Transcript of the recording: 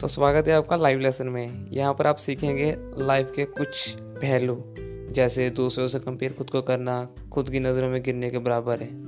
तो स्वागत है आपका लाइव लेसन में। यहाँ पर आप सीखेंगे लाइफ के कुछ पहलू, जैसे दूसरों से कंपेयर खुद को करना, खुद की नज़रों में गिरने के बराबर है।